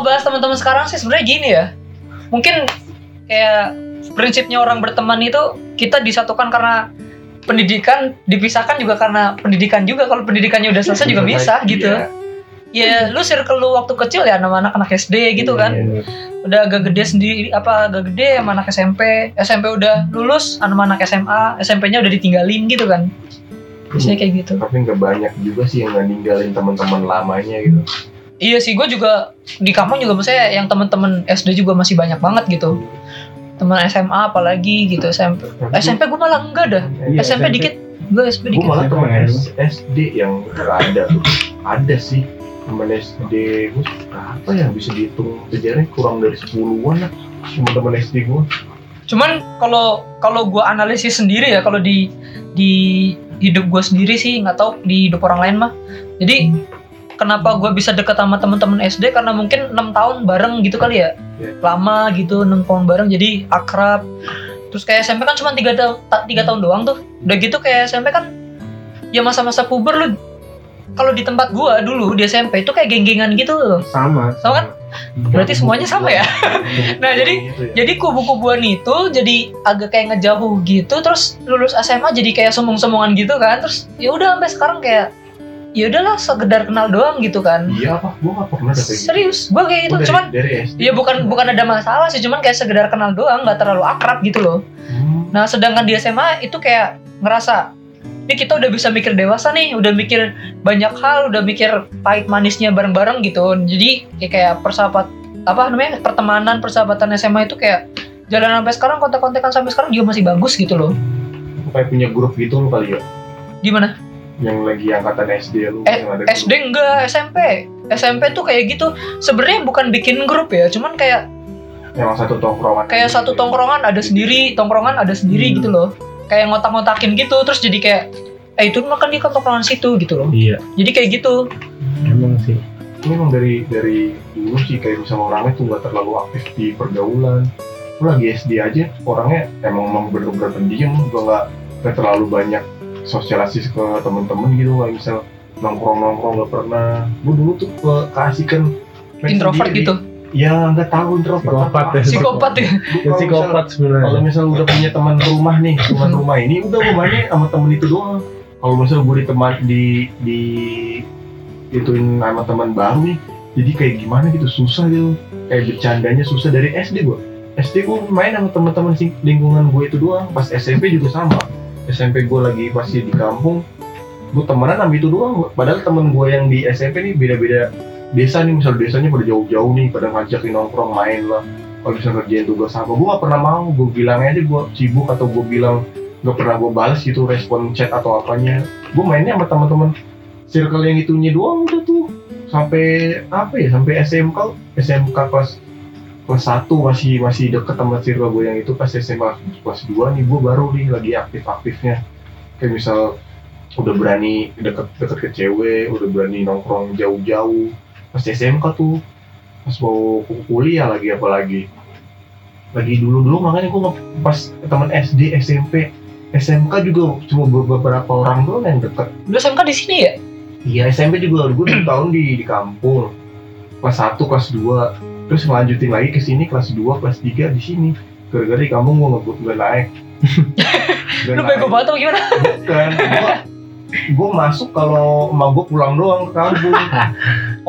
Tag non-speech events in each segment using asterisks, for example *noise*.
ngebahas teman-teman sekarang sih sebenarnya gini ya. Mungkin kayak prinsipnya orang berteman itu kita disatukan karena pendidikan, dipisahkan juga karena pendidikan juga. Kalau pendidikannya udah selesai juga bisa gitu. Iya. Ya, lu circle lu waktu kecil ya sama anak-anak SD gitu kan. Iya. Udah agak gede sendiri apa agak gede sama anak SMP. SMP udah lulus sama anak SMA, SMP-nya udah ditinggalin gitu kan. Biasanya kayak gitu. Tapi nggak banyak juga sih yang nggak ninggalin teman-teman lamanya gitu. Iya sih, gue juga di kampung juga maksudnya yang teman-teman SD juga masih banyak banget gitu. Teman SMA apalagi gitu SMP. Tapi SMP gue malah enggak dah. Iya, SMP, dikit. Gue SMP Gue dikit. malah SMP teman nggak ada. S- SD yang ada tuh. Ada sih teman SD gue apa ya bisa dihitung sejarahnya kurang dari 10-an lah teman-teman SD gue. Cuman kalau kalau gue analisis sendiri ya kalau di di hidup gue sendiri sih nggak tahu di hidup orang lain mah. Jadi kenapa gue bisa deket sama teman-teman SD karena mungkin enam tahun bareng gitu kali ya. Iya. Lama gitu enam tahun bareng jadi akrab. Terus kayak SMP kan cuma tiga tahun tiga tahun doang tuh. Udah gitu kayak SMP kan ya masa-masa puber lu kalau di tempat gua dulu di SMP itu kayak geng-gengan gitu loh. Sama. Sama kan? Berarti semuanya sama ya? Nah, jadi- Gitu ya. jadi kubu-kubuan itu jadi agak kayak ngejauh gitu terus lulus SMA jadi kayak sombong-sombongan gitu kan terus ya udah sampai sekarang kayak ya udahlah sekedar kenal doang gitu kan Iya apa? Gue gak pernah ada kayak gitu. serius gue kayak gitu Gua dari, cuman dari SD. ya bukan bukan ada masalah sih cuman kayak sekedar kenal doang nggak terlalu akrab gitu loh Hmm. nah sedangkan di SMA itu kayak ngerasa ini kita udah bisa mikir dewasa nih udah mikir banyak hal udah mikir pahit manisnya bareng-bareng gitu jadi ya kayak persahabat apa namanya pertemanan persahabatan SMA itu kayak jalan sampai sekarang kontak-kontakan sampai sekarang juga masih bagus gitu loh Kayak punya grup gitu lu kali ya. gimana Yang lagi angkatan SD lu Eh, yang ada SD enggak SMP SMP tuh kayak gitu sebenarnya bukan bikin grup ya cuman kayak Yang satu tongkrongan. kayak satu tongkrongan ada sendiri tongkrongan ada sendiri Hmm. gitu loh kayak ngotak-ngotakin gitu terus jadi kayak eh itu makan di tongkrongan situ gitu loh Iya. jadi kayak gitu Emang sih. Ini emang dari dari dulu sih kayak misalnya orangnya tuh nggak terlalu aktif di pergaulan. Lu lagi SD aja orangnya emang emang bener-bener pendiam, nggak nggak terlalu banyak sosialisasi ke temen-temen gitu nggak misal nongkrong-nongkrong nggak pernah. Gua dulu tuh ke keasikan main introvert sendiri. gitu Ya nggak tahu introvert. Psikopat apa. ya. psikopat ya kalau Psikopat Kalau sebenarnya. misal udah punya teman rumah nih, teman rumah ini udah gue mainnya sama temen itu doang. Kalau misal gue di teman di di ituin sama teman baru nih, jadi kayak gimana gitu susah gitu. Kayak bercandanya susah dari SD gue. SD gue main sama teman-teman lingkungan gue itu doang. Pas SMP juga sama. SMP gue lagi pasti di kampung, gue temenan sama itu doang. Padahal temen gue yang di SMP nih beda-beda desa nih, misal desanya pada jauh-jauh nih, pada ngajakin nongkrong main lah kalau bisa ngerjain tugas apa gue gak pernah mau gue bilang aja gue sibuk atau gue bilang gak pernah gue balas gitu respon chat atau apanya gue mainnya sama teman-teman circle yang itunya doang udah tuh sampai apa ya sampai SMK SMK kelas kelas 1 masih masih deket sama circle gue yang itu pas SMA kelas 2 nih gue baru nih lagi aktif-aktifnya. Kayak misal udah berani deket-deket ke cewek udah berani nongkrong jauh-jauh. Pas SMK tuh pas mau kuliah lagi apalagi. Lagi dulu dulu makanya gue pas teman SD SMP SMK juga cuma beberapa orang doang yang deket. Lu SMK di sini ya? Iya SMP juga. Gue dua tahun di di kampung. Kelas 1 kelas 2 terus ngelanjutin lagi ke sini kelas 2 kelas 3 di sini. Gara-gara di kampung gue nggak nggak naik. Nggak *laughs* lu bego naik. banget gimana? Bukan gue gue masuk kalau emak gue pulang doang ke kampung. *laughs*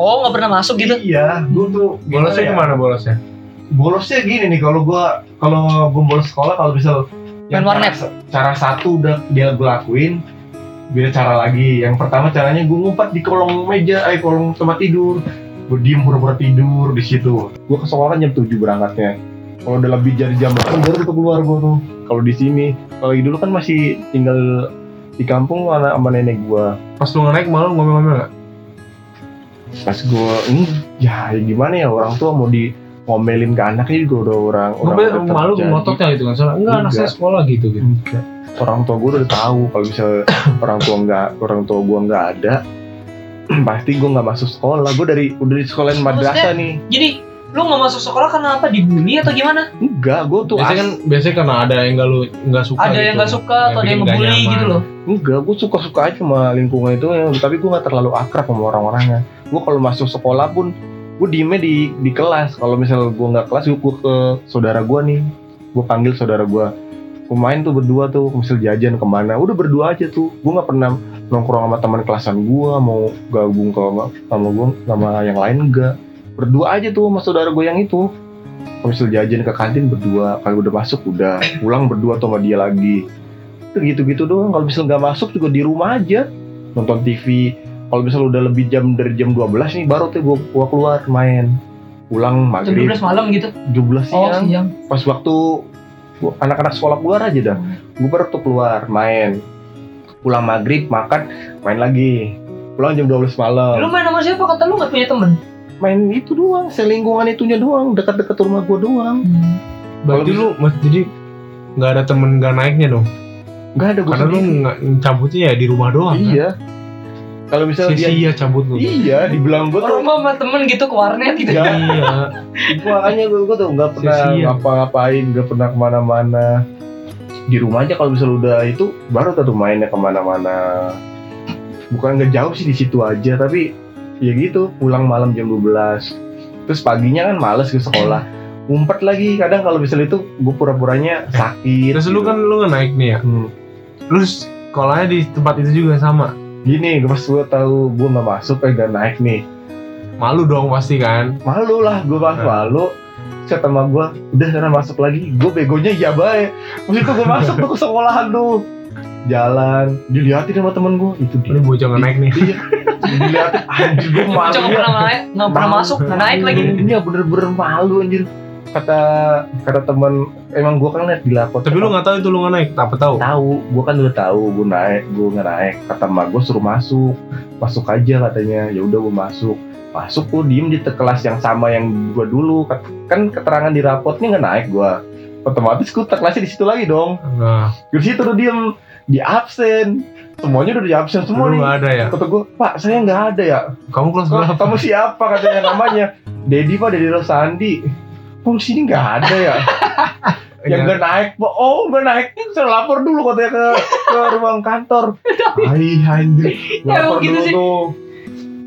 Oh nggak pernah masuk gitu? Iya gue tuh gimana Bolosnya ya? ke mana bolosnya? bolosnya gini nih kalau gua kalau gua bolos sekolah kalau misal Main yang cara, cara satu udah dia gua lakuin beda cara lagi. Yang pertama caranya gua ngumpet di kolong meja eh kolong tempat tidur gua diem pura-pura tidur di situ gua ke sekolah jam 7 berangkatnya kalau udah lebih dari jam 8 baru tuh keluar gua tuh kalau di sini kalau dulu kan masih tinggal di kampung sama, sama nenek gua Pas lu nge-naik malu ngomel-ngomel gak? pas gua hmm, ya gimana ya orang tua mau di ngomelin ke anaknya juga udah orang orang Ngomel udah malu ngototnya gitu kan? Soalnya enggak anak Enggak. saya sekolah gitu gitu. Enggak. Orang tua gue udah tahu kalau bisa *coughs* orang tua nggak orang tua gue nggak ada, *clears throat* pasti gue nggak masuk sekolah. Gue dari udah di sekolahin madrasah nih. jadi lu nggak masuk sekolah karena apa? Dibully atau gimana? Enggak, gue tuh Biasanya kan as- biasanya karena ada yang enggak lu enggak suka ada gitu. yang nggak suka atau ada yang nggak ngebully gitu loh. Enggak, gue suka-suka aja sama lingkungan itu, ya, tapi gue nggak terlalu akrab sama orang-orangnya. Gue kalau masuk sekolah pun gue diemnya di di kelas. Kalau misal gue nggak kelas gue ke saudara gue nih. Gue panggil saudara gue gue main tuh berdua tuh misal jajan ke mana. Udah berdua aja tuh. Gue nggak pernah nongkrong sama teman kelasan gue mau gabung ke sama gue sama yang lain enggak. Berdua aja tuh sama saudara gue yang itu. Kalau misal jajan ke kantin berdua kalau udah masuk udah pulang berdua tuh sama dia lagi. Itu gitu-gitu doang kalau misal nggak masuk juga di rumah aja. Nonton TV kalau misal udah lebih jam dari jam 12 nih baru tuh gua, gua keluar main. Pulang Jam maghrib 12 malam gitu. 17 Oh, siang. siang. pas waktu gua- anak-anak sekolah keluar aja dah. Gue baru tuh keluar main pulang maghrib makan main lagi pulang jam 12 Lu malam main sama siapa? Kata lu gak punya temen. main itu doang selingkungan itunya doang dekat-dekat rumah gua doang Berarti Kalau lu mas jadi nggak ada temen nggak naiknya dong? nggak ada gua Karena lu sendiri. nggak cabutnya ya di rumah doang. iya kalau misalnya dia Sia-sia cabut lu. iya dibilang gua tuh Rumah sama temen gitu ke warnet gitu. Iya. Iya. Itu makanya gue, gue tuh nggak pernah Sia-sia. ngapa-ngapain, nggak pernah ke mana-mana. Di rumah aja kalau misalnya udah itu baru tuh mainnya ke mana-mana. Bukan nggak jauh sih di situ aja, tapi ya gitu pulang malam jam 12 Terus paginya kan males ke sekolah. Ngumpet lagi kadang kalau misalnya itu gue pura-puranya sakit. Terus lu gitu. kan lu naik nih ya. Hmm. Lu sekolahnya di tempat itu juga sama. Gini, pas gue tahu gue nggak masuk, eh gak naik nih. Malu dong pasti kan. malu lah gue pas Nah. malu kata sama gue udah sana masuk lagi. Gue begonya iya baik. Itu gue masuk tuh ke sekolahan tuh. Jalan dilihatin sama temen gue itu dia. Ini bocah nggak naik nih. iya dilihatin anjir gue malu Bocah nggak pernah naik, nggak pernah masuk, nggak naik lagi. iya bener-bener malu anjir. Kata kata teman emang gue kan liat di lapor Tapi lu nggak tahu itu lu nggak naik. Apa tahu? tahu gue kan udah tahu gue naik gue nggak naik. Kata emak gue suruh masuk. Masuk aja katanya. Ya udah gue masuk masuk tuh diem di kelas yang sama yang gue dulu. Kan keterangan di rapotnya nggak naik gue otomatis gue kelasnya di situ lagi dong. Nah, di situ udah diem di absen. Semuanya udah di absen semua lu nih. ada ya. kata gue pak saya nggak ada ya. Kamu kelas "Kok berapa? kamu siapa? katanya namanya. Dedi pak Dedi Rosandi. Di sini nggak ada ya? *laughs* Yang Iya. gak naik Pak. oh gak naik. Saya lapor dulu katanya ke ke ruang kantor. *laughs* Hai anjir Gua Ya, lapor gitu dulu sih. tuh. Gua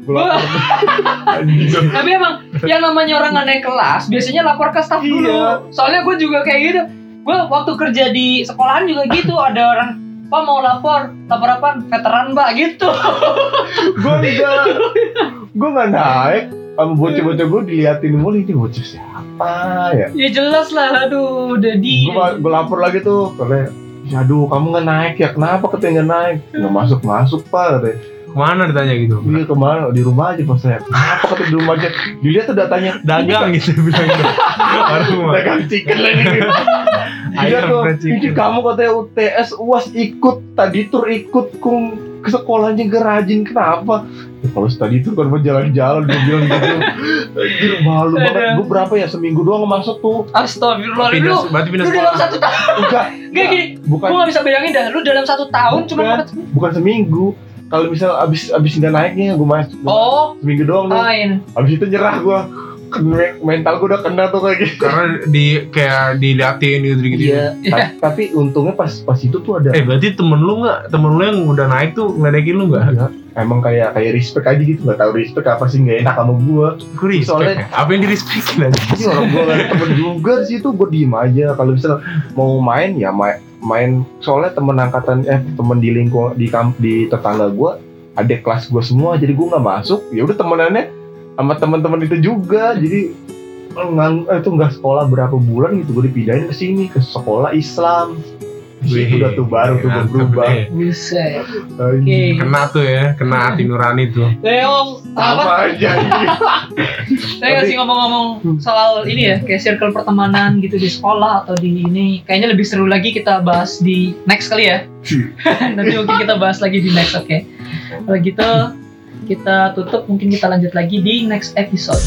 *laughs* Tapi emang yang namanya orang nggak naik kelas biasanya lapor ke staff dulu. Iya. Soalnya gue juga kayak gitu. Gue waktu kerja di sekolahan juga gitu ada orang Pak mau lapor, lapor apa? Veteran mbak gitu. gue enggak gue nggak naik sama bocah-bocah gue diliatin mulu ini bocah siapa ya ya jelas lah, aduh udah di. gue lapor lagi tuh katanya "Ya, aduh kamu nggak naik ya kenapa katanya nggak naik nggak masuk masuk pak katanya Ke mana ditanya gitu? Iya ke mana di rumah aja pas saya kenapa katanya di rumah aja dilihat tuh datanya Dagang gitu bilang. Baru mah. dagang chicken lagi *laughs* Iya tuh, ini kamu katanya UTS UAS ikut tadi tur ikut kum ke sekolahnya gak rajin kenapa? Ya, kalau tadi tur kan mau jalan-jalan gue bilang gitu. Anjir malu banget. Gue berapa ya seminggu doang masuk tuh. Astagfirullah lu. Berarti pindah Lu dalam satu tahun. Enggak, Gak gini, bukan gue gak bisa bayangin dah. Lu dalam satu tahun cuma bukan seminggu. Kalau misal abis abis nggak naiknya gue masuk Oh, seminggu doang tuh. main. Abis itu nyerah gue. Mental gue udah kena tuh kayak gitu. Karena di kayak diliatin gitu gitu. Iya. Ta- Tapi untungnya pas pas itu tuh ada Eh berarti temen lu nggak? Temen lu yang udah naik tuh ngeledekin lu nggak? Enggak. Emang kayak kayak respect aja gitu nggak tahu respect apa sih nggak enak sama gue. Gue respect Soalnya- ya. Apa yang di respectin aja? Ini orang gue gak ada temen juga di situ gue diem aja. Kalau misal mau main ya main main. Soalnya temen angkatan eh temen di lingkungan di kamp di tetangga gue ada kelas gue semua jadi gue nggak masuk. Ya udah temenannya sama teman-teman itu juga jadi ngang, eh, itu nggak sekolah berapa bulan gitu gue dipindahin ke sini ke sekolah Islam di situ udah tuh baru tuh Mantep berubah. Buset. Anjing. Kena tuh ya, kena hati nurani tuh. Leo, apa? apa aja. *laughs* Saya ngasih ngomong-ngomong soal ini ya, kayak circle pertemanan gitu di sekolah atau di ini. Kayaknya lebih seru lagi kita bahas di next kali ya. *laughs* Nanti mungkin kita bahas lagi di next, oke? Kalau gitu, kita tutup, mungkin kita lanjut lagi di next episode.